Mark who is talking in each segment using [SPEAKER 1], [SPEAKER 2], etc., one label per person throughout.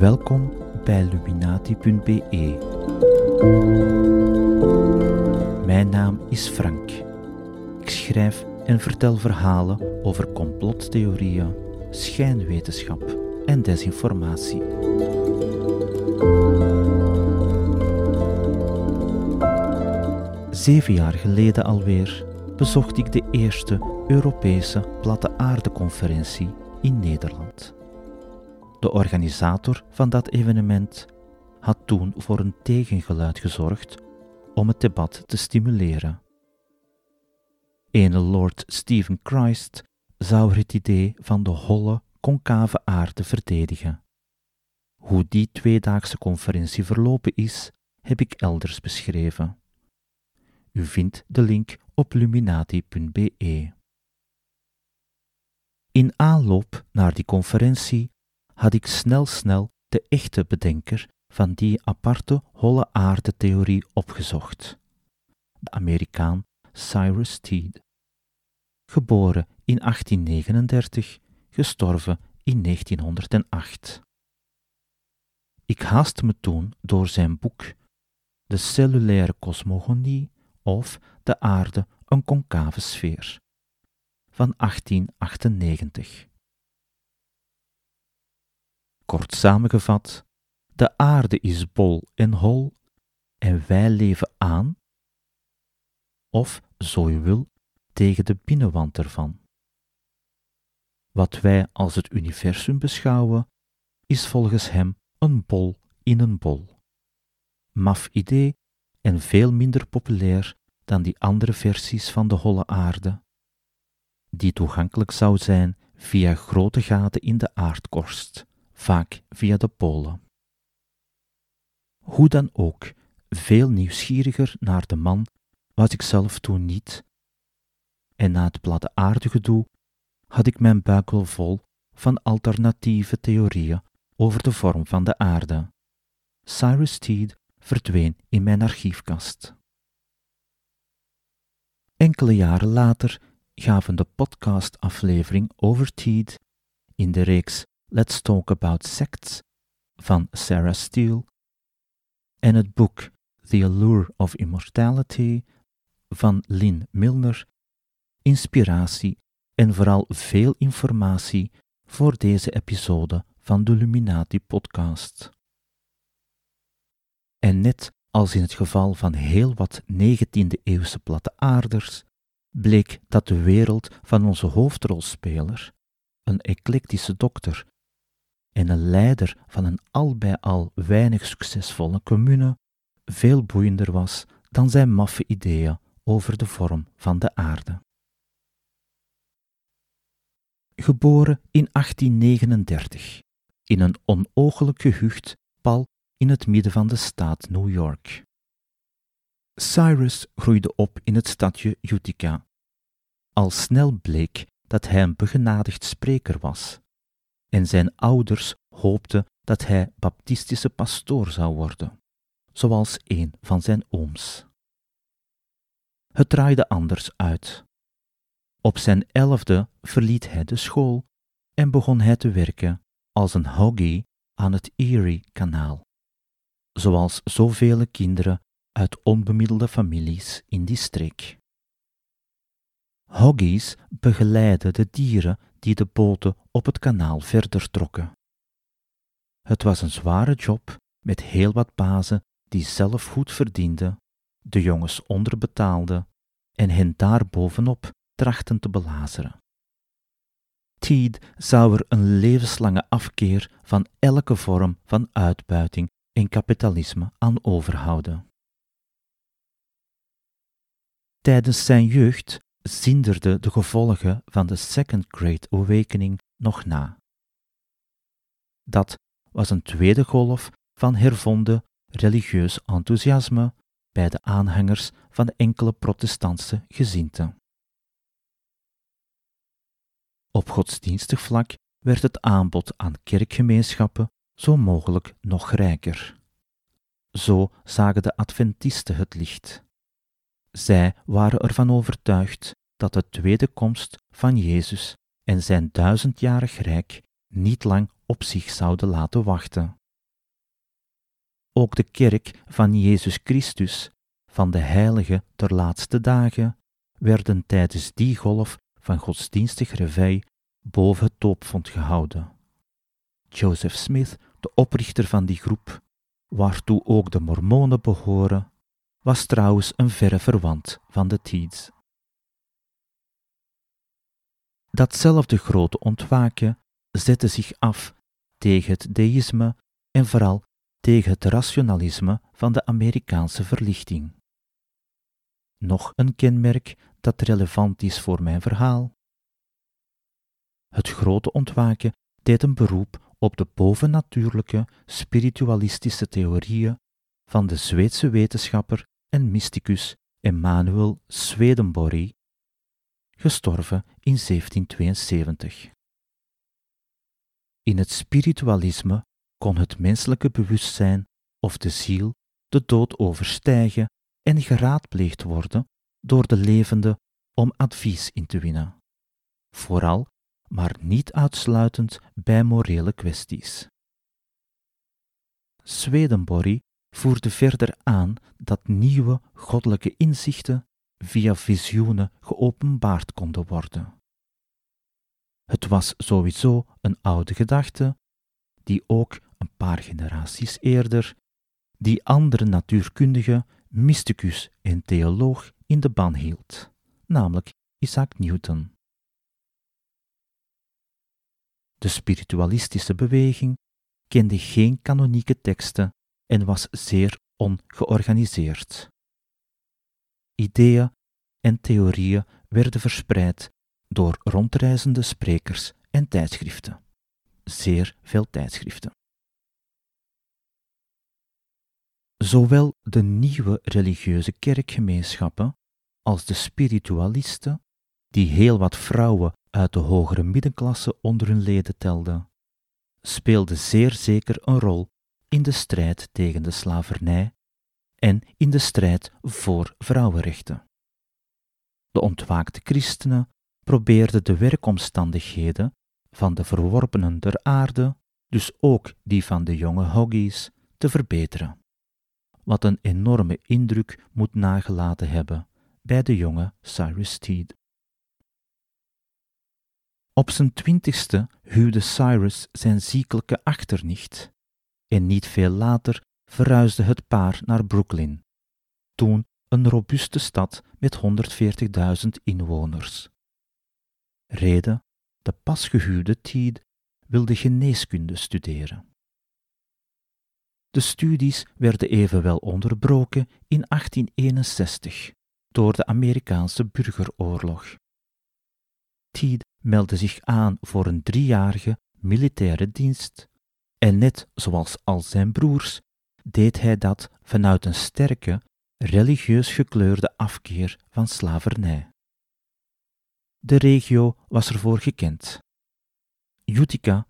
[SPEAKER 1] Welkom bij Luminati.be. Mijn naam is Frank. Ik schrijf en vertel verhalen over complottheorieën, schijnwetenschap en desinformatie. Zeven jaar geleden alweer bezocht ik de eerste Europese Platte Aarde-conferentie in Nederland. De organisator van dat evenement had toen voor een tegengeluid gezorgd om het debat te stimuleren. Ene Lord Stephen Christ zou het idee van de holle, concave aarde verdedigen. Hoe die tweedaagse conferentie verlopen is, heb ik elders beschreven. U vindt de link op luminati.be. In aanloop naar die conferentie had ik snel snel de echte bedenker van die aparte holle aarde-theorie opgezocht. De Amerikaan Cyrus Teed. Geboren in 1839, gestorven in 1908. Ik haast me toen door zijn boek De cellulaire cosmogonie of De aarde een concave sfeer van 1898. Kort samengevat, de aarde is bol en hol en wij leven aan, of zo u wil, tegen de binnenwand ervan. Wat wij als het universum beschouwen, is volgens hem een bol in een bol. Maf idee en veel minder populair dan die andere versies van de holle aarde, die toegankelijk zou zijn via grote gaten in de aardkorst vaak via de polen. Hoe dan ook, veel nieuwsgieriger naar de man was ik zelf toen niet, en na het platte had ik mijn buik wel vol van alternatieve theorieën over de vorm van de aarde. Cyrus Teed verdween in mijn archiefkast. Enkele jaren later gaven de podcastaflevering over Teed in de reeks Let's Talk About Sects van Sarah Steele en het boek The Allure of Immortality van Lynn Milner inspiratie en vooral veel informatie voor deze episode van de Luminati podcast. En net als in het geval van heel wat 19e-eeuwse platte aarders, bleek dat de wereld van onze hoofdrolspeler, een eclectische dokter en een leider van een al bij al weinig succesvolle commune veel boeiender was dan zijn maffe ideeën over de vorm van de aarde. Geboren in 1839 in een onoogelijk gehucht pal in het midden van de staat New York. Cyrus groeide op in het stadje Utica. Al snel bleek dat hij een begenadigd spreker was en zijn ouders hoopten dat hij baptistische pastoor zou worden, zoals een van zijn ooms. Het draaide anders uit. Op zijn elfde verliet hij de school en begon hij te werken als een hoggy aan het Erie-kanaal, zoals zoveel kinderen uit onbemiddelde families in die streek. Hoggies begeleidden de dieren die de boten op het kanaal verder trokken. Het was een zware job met heel wat bazen die zelf goed verdienden, de jongens onderbetaalden en hen daarbovenop trachten te belazeren. Teed zou er een levenslange afkeer van elke vorm van uitbuiting en kapitalisme aan overhouden. Tijdens zijn jeugd zinderde de gevolgen van de Second Great Awakening nog na. Dat was een tweede golf van hervonden religieus enthousiasme bij de aanhangers van enkele protestantse gezinten. Op godsdienstig vlak werd het aanbod aan kerkgemeenschappen zo mogelijk nog rijker. Zo zagen de Adventisten het licht. Zij waren ervan overtuigd dat de tweede komst van Jezus en zijn duizendjarig rijk niet lang op zich zouden laten wachten. ook de kerk van Jezus Christus, van de heilige ter laatste dagen, werden tijdens die golf van godsdienstig reveil boven het doopvond gehouden. Joseph Smith, de oprichter van die groep, waartoe ook de Mormonen behoren, was trouwens een verre verwant van de Teeds. Datzelfde grote ontwaken zette zich af tegen het deïsme en vooral tegen het rationalisme van de Amerikaanse verlichting. Nog een kenmerk dat relevant is voor mijn verhaal. Het grote ontwaken deed een beroep op de bovennatuurlijke spiritualistische theorieën van de Zweedse wetenschapper en mysticus Emanuel Swedenborg, gestorven in 1772. In het spiritualisme kon het menselijke bewustzijn of de ziel de dood overstijgen en geraadpleegd worden door de levende om advies in te winnen. Vooral, maar niet uitsluitend bij morele kwesties. Swedenborg voerde verder aan dat nieuwe goddelijke inzichten via visioenen geopenbaard konden worden. Het was sowieso een oude gedachte, die ook een paar generaties eerder die andere natuurkundige, mysticus en theoloog in de ban hield, namelijk Isaac Newton. De spiritualistische beweging kende geen kanonieke teksten en was zeer ongeorganiseerd. Ideeën en theorieën werden verspreid door rondreizende sprekers en tijdschriften. Zeer veel tijdschriften. Zowel de nieuwe religieuze kerkgemeenschappen als de spiritualisten, die heel wat vrouwen uit de hogere middenklasse onder hun leden telden, speelden zeer zeker een rol in de strijd tegen de slavernij en in de strijd voor vrouwenrechten. De ontwaakte christenen probeerden de werkomstandigheden van de verworpenen der aarde, dus ook die van de jonge Hoggies, te verbeteren. Wat een enorme indruk moet nagelaten hebben bij de jonge Cyrus Teed. Op zijn twintigste huwde Cyrus zijn ziekelijke achternicht, en niet veel later verhuisde het paar naar Brooklyn, toen een robuuste stad met 140.000 inwoners. Reden, de pasgehuwde Teed wilde geneeskunde studeren. De studies werden evenwel onderbroken in 1861 door de Amerikaanse burgeroorlog. Teed meldde zich aan voor een driejarige militaire dienst en net zoals al zijn broers deed hij dat vanuit een sterke, religieus gekleurde afkeer van slavernij. De regio was ervoor gekend. Utica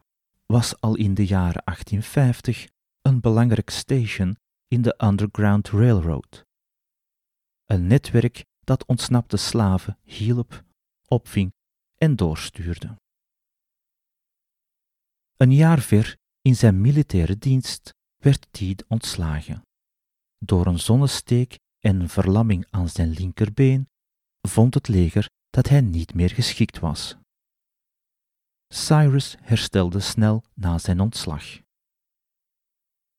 [SPEAKER 1] was al in de jaren 1850 een belangrijk station in de Underground Railroad. Een netwerk dat ontsnapte slaven hielp, opving en doorstuurde. Een jaar ver in zijn militaire dienst werd Teed ontslagen. Door een zonnesteek en een verlamming aan zijn linkerbeen vond het leger dat hij niet meer geschikt was. Cyrus herstelde snel na zijn ontslag.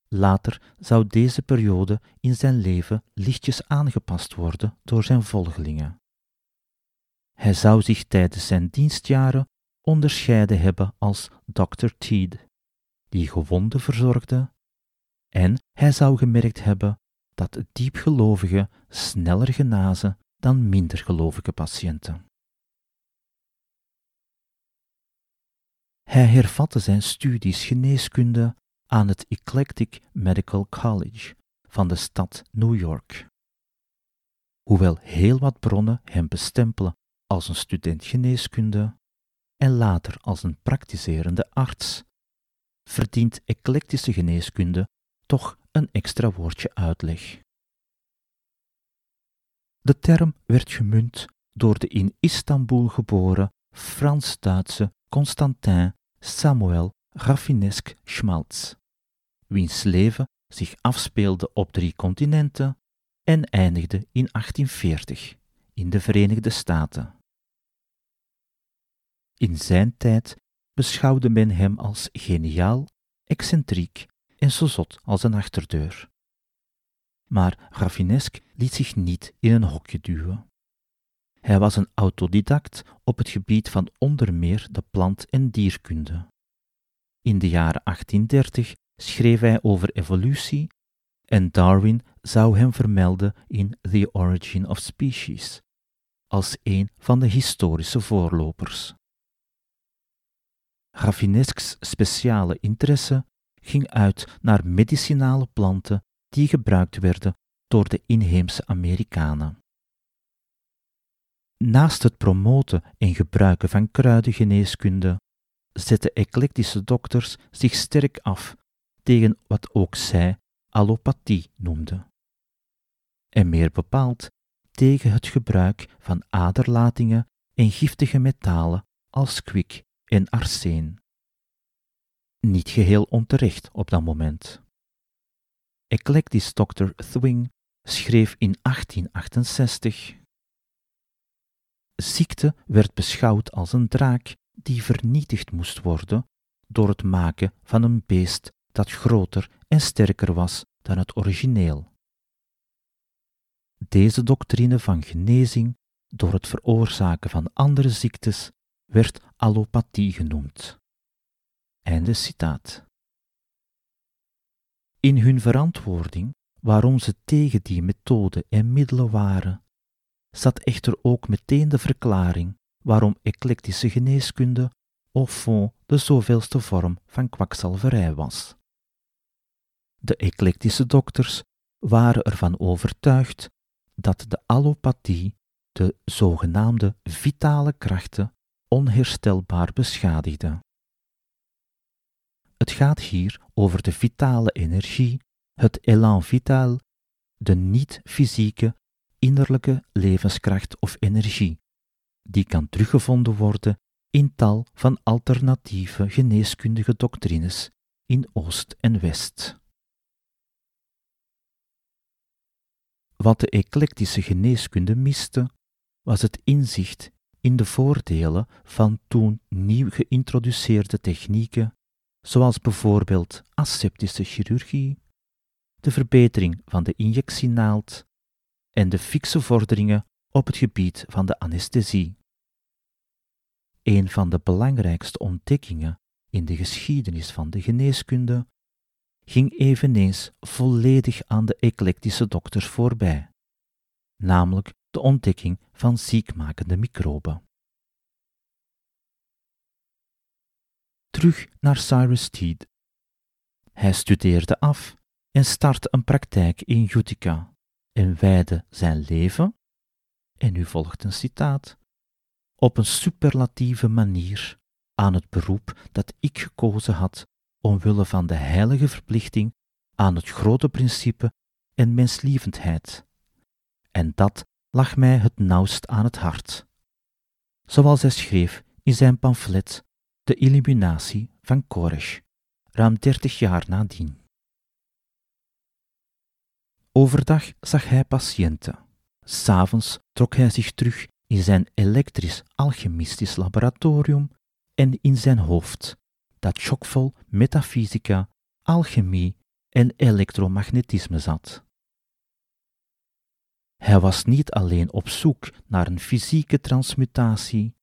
[SPEAKER 1] Later zou deze periode in zijn leven lichtjes aangepast worden door zijn volgelingen. Hij zou zich tijdens zijn dienstjaren onderscheiden hebben als Dr. Teed, die gewonden verzorgde, en hij zou gemerkt hebben dat diepgelovigen sneller genazen dan minder gelovige patiënten. Hij hervatte zijn studies geneeskunde aan het Eclectic Medical College van de stad New York. Hoewel heel wat bronnen hem bestempelen als een student geneeskunde en later als een praktiserende arts, verdient eclectische geneeskunde toch een extra woordje uitleg. De term werd gemunt door de in Istanbul geboren Frans-Duitse Constantin Samuel Raffinesque Schmalz wiens leven zich afspeelde op drie continenten en eindigde in 1840 in de Verenigde Staten. In zijn tijd beschouwde men hem als geniaal, excentriek en zo zot als een achterdeur. Maar Rafinesque liet zich niet in een hokje duwen. Hij was een autodidact op het gebied van onder meer de plant- en dierkunde. In de jaren 1830 schreef hij over evolutie en Darwin zou hem vermelden in The Origin of Species, als een van de historische voorlopers. Rafinesques speciale interesse ging uit naar medicinale planten die gebruikt werden door de inheemse Amerikanen. Naast het promoten en gebruiken van kruidengeneeskunde zetten eclectische dokters zich sterk af tegen wat ook zij allopathie noemden. En meer bepaald tegen het gebruik van aderlatingen en giftige metalen als kwik en arsen. Niet geheel onterecht op dat moment. Eclectisch Dr. Thwing schreef in 1868 Ziekte werd beschouwd als een draak die vernietigd moest worden door het maken van een beest dat groter en sterker was dan het origineel. Deze doctrine van genezing door het veroorzaken van andere ziektes werd allopathie genoemd. Citaat. In hun verantwoording waarom ze tegen die methode en middelen waren, zat echter ook meteen de verklaring waarom eclectische geneeskunde au fond de zoveelste vorm van kwakzalverij was. De eclectische dokters waren ervan overtuigd dat de allopathie de zogenaamde vitale krachten onherstelbaar beschadigde. Het gaat hier over de vitale energie, het élan vital, de niet-fysieke innerlijke levenskracht of energie, die kan teruggevonden worden in tal van alternatieve geneeskundige doctrines in Oost en West. Wat de eclectische geneeskunde miste, was het inzicht in de voordelen van toen nieuw geïntroduceerde technieken, zoals bijvoorbeeld aseptische chirurgie, de verbetering van de injectienaald en de fikse vorderingen op het gebied van de anesthesie. Een van de belangrijkste ontdekkingen in de geschiedenis van de geneeskunde ging eveneens volledig aan de eclectische dokters voorbij, namelijk de ontdekking van ziekmakende microben. Terug naar Cyrus Teed. Hij studeerde af en startte een praktijk in Utica en wijde zijn leven, en nu volgt een citaat, op een superlatieve manier aan het beroep dat ik gekozen had omwille van de heilige verplichting aan het grote principe en menslievendheid. En dat lag mij het nauwst aan het hart. Zoals hij schreef in zijn pamflet De Illuminatie van Koresh, ruim dertig jaar nadien. Overdag zag hij patiënten. S'avonds trok hij zich terug in zijn elektrisch-alchemistisch laboratorium en in zijn hoofd, dat chockvol metafysica, alchemie en elektromagnetisme zat. Hij was niet alleen op zoek naar een fysieke transmutatie,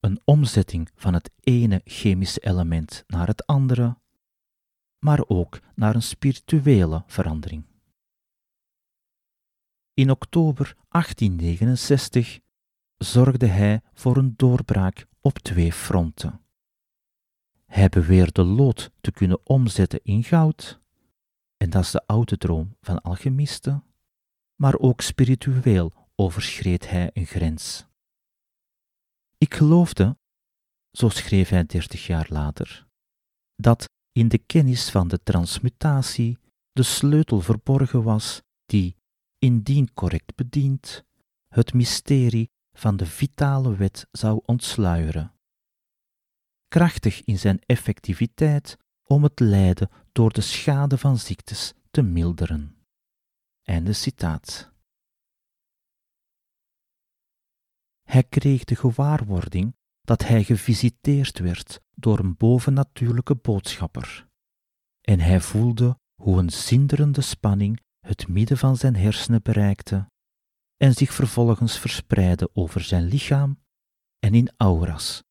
[SPEAKER 1] een omzetting van het ene chemische element naar het andere, maar ook naar een spirituele verandering. In oktober 1869 zorgde hij voor een doorbraak op twee fronten. Hij beweerde lood te kunnen omzetten in goud, en dat is de oude droom van alchemisten, maar ook spiritueel overschreed hij een grens. Ik geloofde, zo schreef hij dertig jaar later, dat in de kennis van de transmutatie de sleutel verborgen was die, indien correct bediend, het mysterie van de vitale wet zou ontsluieren. Krachtig in zijn effectiviteit om het lijden door de schade van ziektes te milderen. Einde citaat. Hij kreeg de gewaarwording dat hij gevisiteerd werd door een bovennatuurlijke boodschapper. En hij voelde hoe een zinderende spanning het midden van zijn hersenen bereikte en zich vervolgens verspreidde over zijn lichaam en in auras,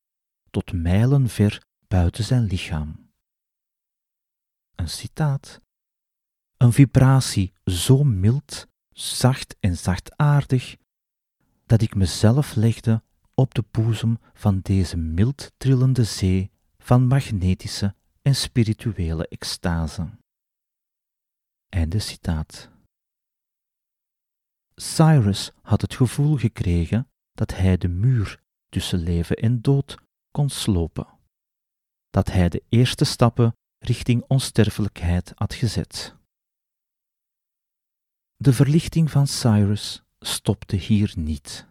[SPEAKER 1] tot mijlen ver buiten zijn lichaam. Een citaat. Een vibratie zo mild, zacht en zachtaardig, dat ik mezelf legde op de boezem van deze mild trillende zee van magnetische en spirituele extase. Einde citaat. Cyrus had het gevoel gekregen dat hij de muur tussen leven en dood kon slopen, dat hij de eerste stappen richting onsterfelijkheid had gezet. De verlichting van Cyrus stopte hier niet.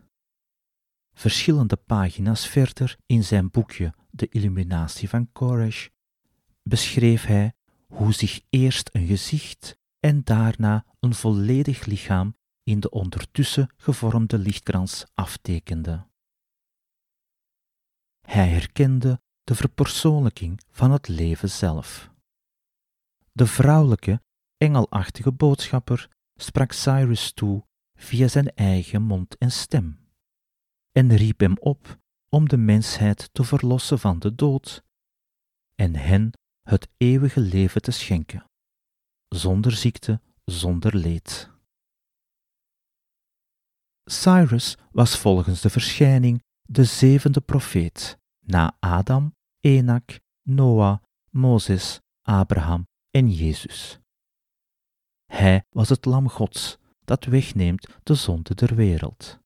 [SPEAKER 1] Verschillende pagina's verder in zijn boekje De Illuminatie van Koresh beschreef hij hoe zich eerst een gezicht en daarna een volledig lichaam in de ondertussen gevormde lichtkrans aftekende. Hij herkende de verpersoonlijking van het leven zelf. De vrouwelijke, engelachtige boodschapper sprak Cyrus toe via zijn eigen mond en stem en riep hem op om de mensheid te verlossen van de dood en hen het eeuwige leven te schenken, zonder ziekte, zonder leed. Cyrus was volgens de verschijning de zevende profeet, na Adam, Enak, Noah, Mozes, Abraham en Jezus. Hij was het lam Gods dat wegneemt de zonde der wereld.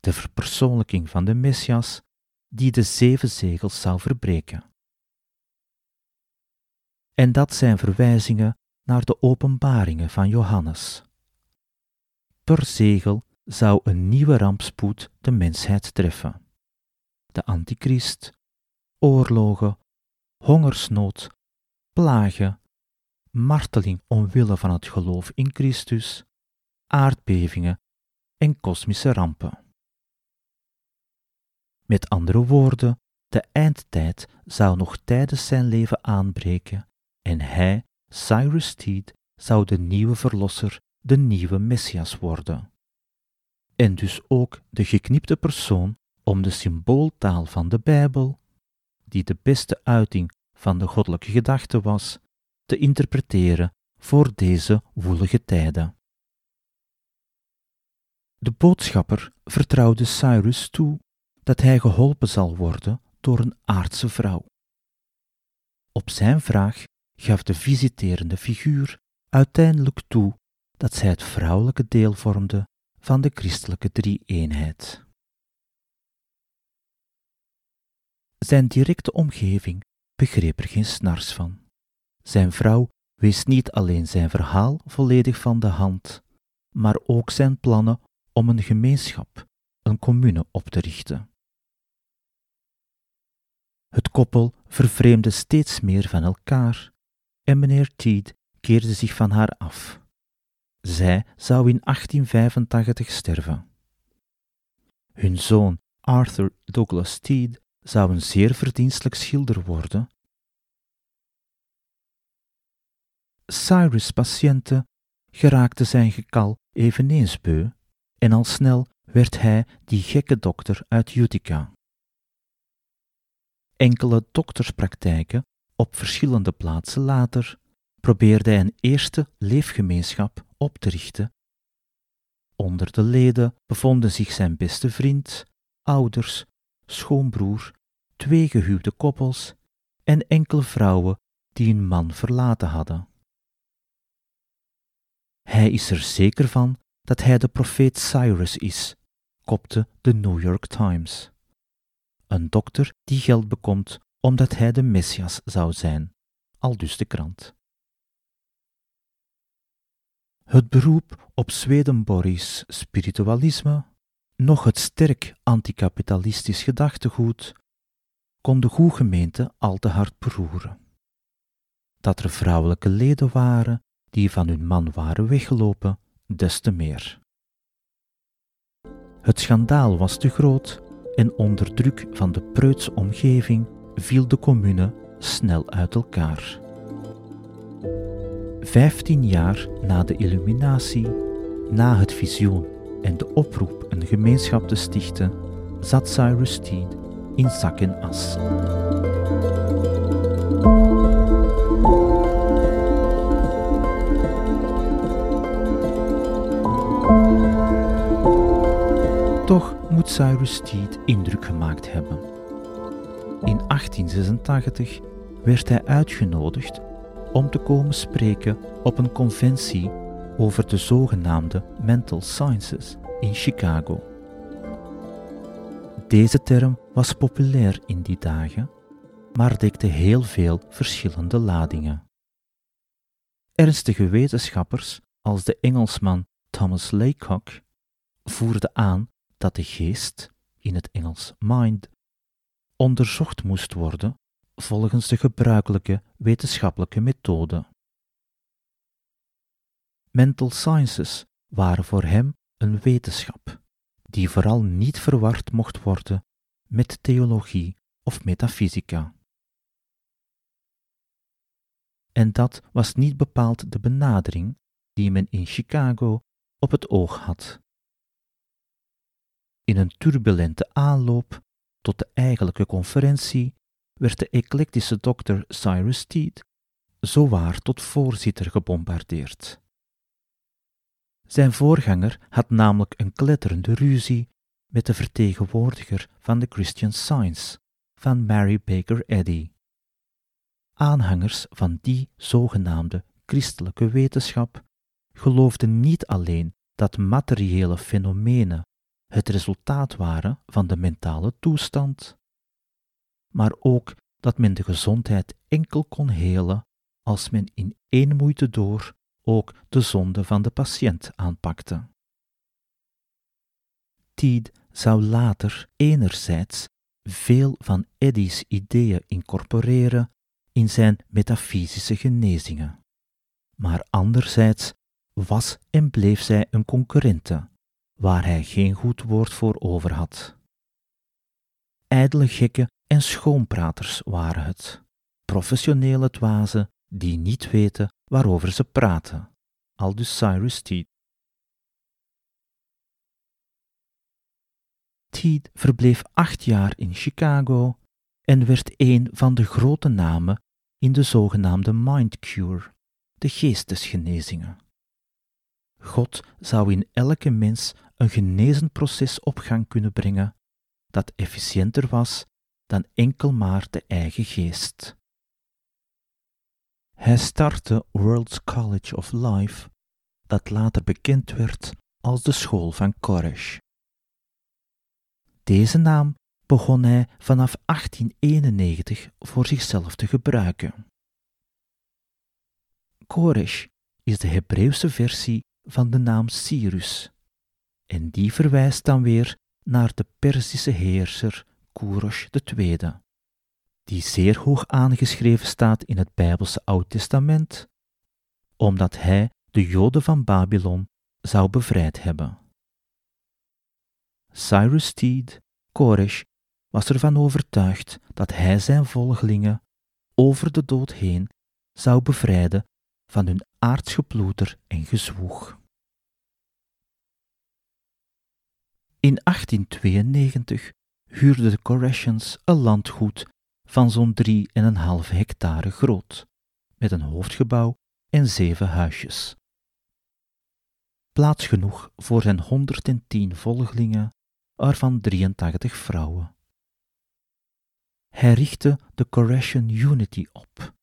[SPEAKER 1] De verpersoonlijking van de Messias die de zeven zegels zou verbreken. En dat zijn verwijzingen naar de openbaringen van Johannes. Per zegel zou een nieuwe rampspoed de mensheid treffen. De antichrist, oorlogen, hongersnood, plagen, marteling omwille van het geloof in Christus, aardbevingen en kosmische rampen. Met andere woorden, de eindtijd zou nog tijdens zijn leven aanbreken en hij, Cyrus Teed, zou de nieuwe verlosser, de nieuwe Messias worden en dus ook de geknipte persoon om de symbooltaal van de Bijbel, die de beste uiting van de goddelijke gedachte was, te interpreteren voor deze woelige tijden. De boodschapper vertrouwde Cyrus toe dat hij geholpen zal worden door een aardse vrouw. Op zijn vraag gaf de visiterende figuur uiteindelijk toe dat zij het vrouwelijke deel vormde van de christelijke drie-eenheid. Zijn directe omgeving begreep er geen snars van. Zijn vrouw wees niet alleen zijn verhaal volledig van de hand, maar ook zijn plannen om een gemeenschap, een commune op te richten. Het koppel vervreemde steeds meer van elkaar en meneer Teed keerde zich van haar af. Zij zou in 1885 sterven. Hun zoon Arthur Douglas Teed zou een zeer verdienstelijk schilder worden. Cyrus' patiënten geraakte zijn gekal eveneens beu en al snel werd hij die gekke dokter uit Utica. Enkele dokterspraktijken op verschillende plaatsen later probeerde hij een eerste leefgemeenschap op te richten. Onder de leden bevonden zich zijn beste vriend, ouders, schoonbroer, twee gehuwde koppels en enkele vrouwen die een man verlaten hadden. Hij is er zeker van dat hij de profeet Cyrus is, kopte de New York Times. Een dokter die geld bekomt omdat hij de Messias zou zijn, aldus de krant. Het beroep op Swedenborgs spiritualisme, nog het sterk anticapitalistisch gedachtegoed, kon de goede gemeente al te hard beroeren. Dat er vrouwelijke leden waren die van hun man waren weggelopen, des te meer. Het schandaal was te groot en onder druk van de preutse omgeving viel de commune snel uit elkaar. Vijftien jaar na de illuminatie, na het visioen en de oproep een gemeenschap te stichten, zat Cyrus Steed in zak en as. Cyrus Steed indruk gemaakt hebben. In 1886 werd hij uitgenodigd om te komen spreken op een conventie over de zogenaamde mental sciences in Chicago. Deze term was populair in die dagen, maar dekte heel veel verschillende ladingen. Ernstige wetenschappers als de Engelsman Thomas Laycock voerden aan dat de geest, in het Engels mind, onderzocht moest worden volgens de gebruikelijke wetenschappelijke methode. Mental sciences waren voor hem een wetenschap die vooral niet verward mocht worden met theologie of metafysica. En dat was niet bepaald de benadering die men in Chicago op het oog had. In een turbulente aanloop tot de eigenlijke conferentie werd de eclectische dokter Cyrus Steed zowaar tot voorzitter gebombardeerd. Zijn voorganger had namelijk een kletterende ruzie met de vertegenwoordiger van de Christian Science, van Mary Baker Eddy. Aanhangers van die zogenaamde christelijke wetenschap geloofden niet alleen dat materiële fenomenen het resultaat waren van de mentale toestand, maar ook dat men de gezondheid enkel kon helen als men in één moeite door ook de zonde van de patiënt aanpakte. Tied zou later enerzijds veel van Eddy's ideeën incorporeren in zijn metafysische genezingen, maar anderzijds was en bleef zij een concurrente, waar hij geen goed woord voor over had. Ijdele gekken en schoonpraters waren het, professionele dwazen die niet weten waarover ze praten, aldus Cyrus Teed. Teed verbleef acht jaar in Chicago en werd een van de grote namen in de zogenaamde mind cure, de geestesgenezingen. God zou in elke mens een genezen proces op gang kunnen brengen dat efficiënter was dan enkel maar de eigen geest. Hij startte World's College of Life, dat later bekend werd als de school van Koresh. Deze naam begon hij vanaf 1891 voor zichzelf te gebruiken. Koresh is de Hebreeuwse versie van de naam Cyrus, en die verwijst dan weer naar de Perzische heerser Koerosh II, die zeer hoog aangeschreven staat in het Bijbelse Oud Testament, omdat hij de Joden van Babylon zou bevrijd hebben. Cyrus Steed, Koresh, was ervan overtuigd dat hij zijn volgelingen over de dood heen zou bevrijden van hun aardsgeploeter en gezwoeg. In 1892 huurden de Koreshans een landgoed van zo'n 3,5 hectare groot, met een hoofdgebouw en zeven huisjes. Plaats genoeg voor zijn 110 volgelingen, waarvan 83 vrouwen. Hij richtte de Koreshan Unity op,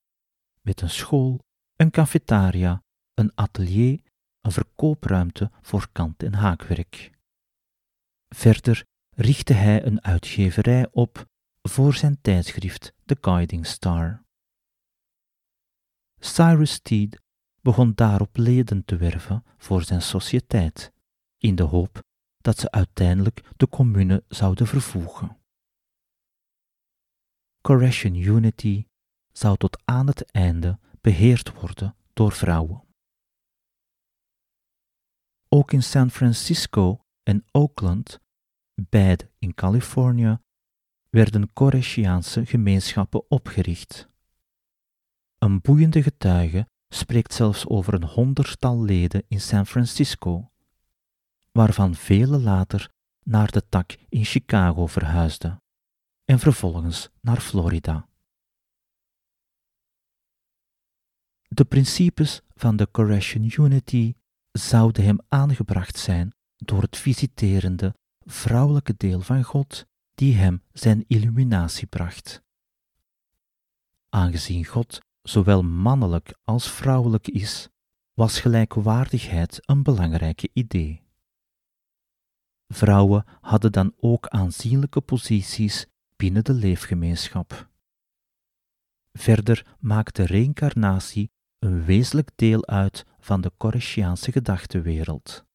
[SPEAKER 1] met een school, een cafetaria, een atelier, een verkoopruimte voor kant- en haakwerk. Verder richtte hij een uitgeverij op voor zijn tijdschrift The Guiding Star. Cyrus Steed begon daarop leden te werven voor zijn sociëteit, in de hoop dat ze uiteindelijk de commune zouden vervoegen. Correction Unity zou tot aan het einde beheerd worden door vrouwen. ook in San Francisco en Oakland, beide in Californië, werden Koreshiaanse gemeenschappen opgericht. Een boeiende getuige spreekt zelfs over een honderdtal leden in San Francisco, waarvan vele later naar de tak in Chicago verhuisden en vervolgens naar Florida. De principes van de Korean Unity zouden hem aangebracht zijn door het visiterende vrouwelijke deel van God die hem zijn illuminatie bracht. Aangezien God zowel mannelijk als vrouwelijk is, was gelijkwaardigheid een belangrijk idee. Vrouwen hadden dan ook aanzienlijke posities binnen de leefgemeenschap. Verder maakte reïncarnatie een wezenlijk deel uit van de Koreshiaanse gedachtenwereld.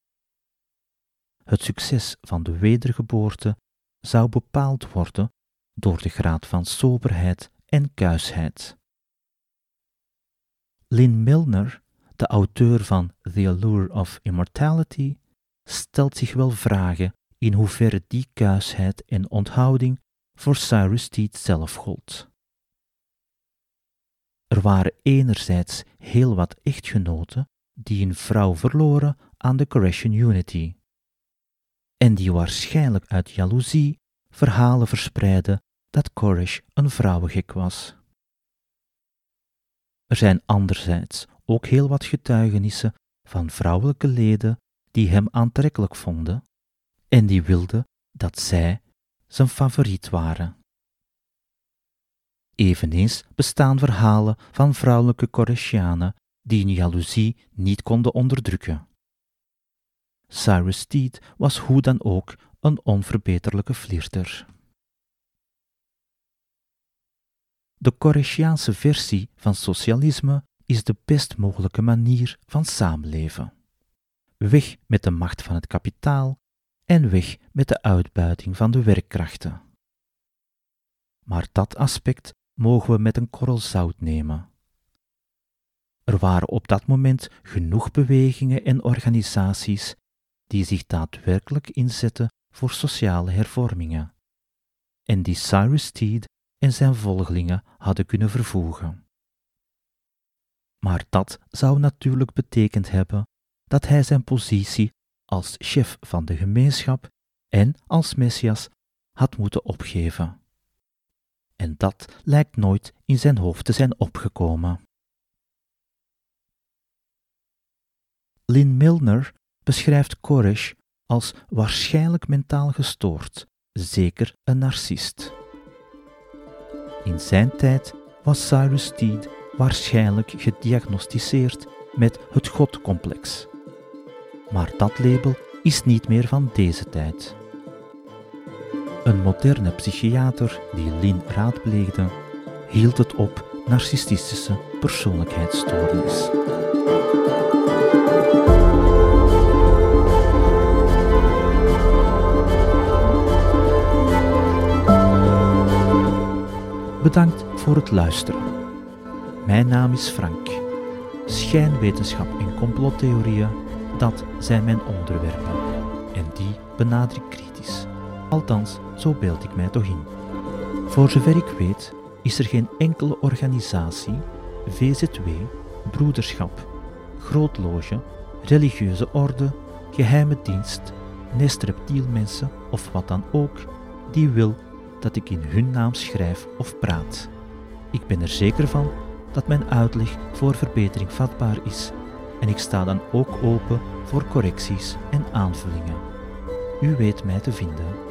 [SPEAKER 1] Het succes van de wedergeboorte zou bepaald worden door de graad van soberheid en kuisheid. Lynn Milner, de auteur van The Allure of Immortality, stelt zich wel vragen in hoeverre die kuisheid en onthouding voor Cyrus Teed zelf gold. Er waren enerzijds heel wat echtgenoten die een vrouw verloren aan de Korean Unity, en die waarschijnlijk uit jaloezie verhalen verspreidden dat Koresh een vrouwengek was. Er zijn anderzijds ook heel wat getuigenissen van vrouwelijke leden die hem aantrekkelijk vonden en die wilden dat zij zijn favoriet waren. Eveneens bestaan verhalen van vrouwelijke Koreshianen die hun jaloezie niet konden onderdrukken. Cyrus Steed was hoe dan ook een onverbeterlijke flirter. De Koreshiaanse versie van socialisme is de best mogelijke manier van samenleven. Weg met de macht van het kapitaal en weg met de uitbuiting van de werkkrachten. Maar dat aspect mogen we met een korrel zout nemen. Er waren op dat moment genoeg bewegingen en organisaties die zich daadwerkelijk inzetten voor sociale hervormingen, en die Cyrus Teed en zijn volgelingen hadden kunnen vervoegen. Maar dat zou natuurlijk betekend hebben dat hij zijn positie als chef van de gemeenschap en als Messias had moeten opgeven. En dat lijkt nooit in zijn hoofd te zijn opgekomen. Lynn Milner beschrijft Koresh als waarschijnlijk mentaal gestoord, zeker een narcist. In zijn tijd was Cyrus Steed waarschijnlijk gediagnosticeerd met het godcomplex. Maar dat label is niet meer van deze tijd. Een moderne psychiater die Lin raadpleegde, hield het op narcistische persoonlijkheidsstoornis. Bedankt voor het luisteren. Mijn naam is Frank. Schijnwetenschap en complottheorieën, dat zijn mijn onderwerpen. En die benader ik kritisch. Althans, zo beeld ik mij toch in. Voor zover ik weet, is er geen enkele organisatie, VZW, broederschap, grootloge, religieuze orde, geheime dienst, nest reptielmensen of wat dan ook, die wil dat ik in hun naam schrijf of praat. Ik ben er zeker van dat mijn uitleg voor verbetering vatbaar is en ik sta dan ook open voor correcties en aanvullingen. U weet mij te vinden.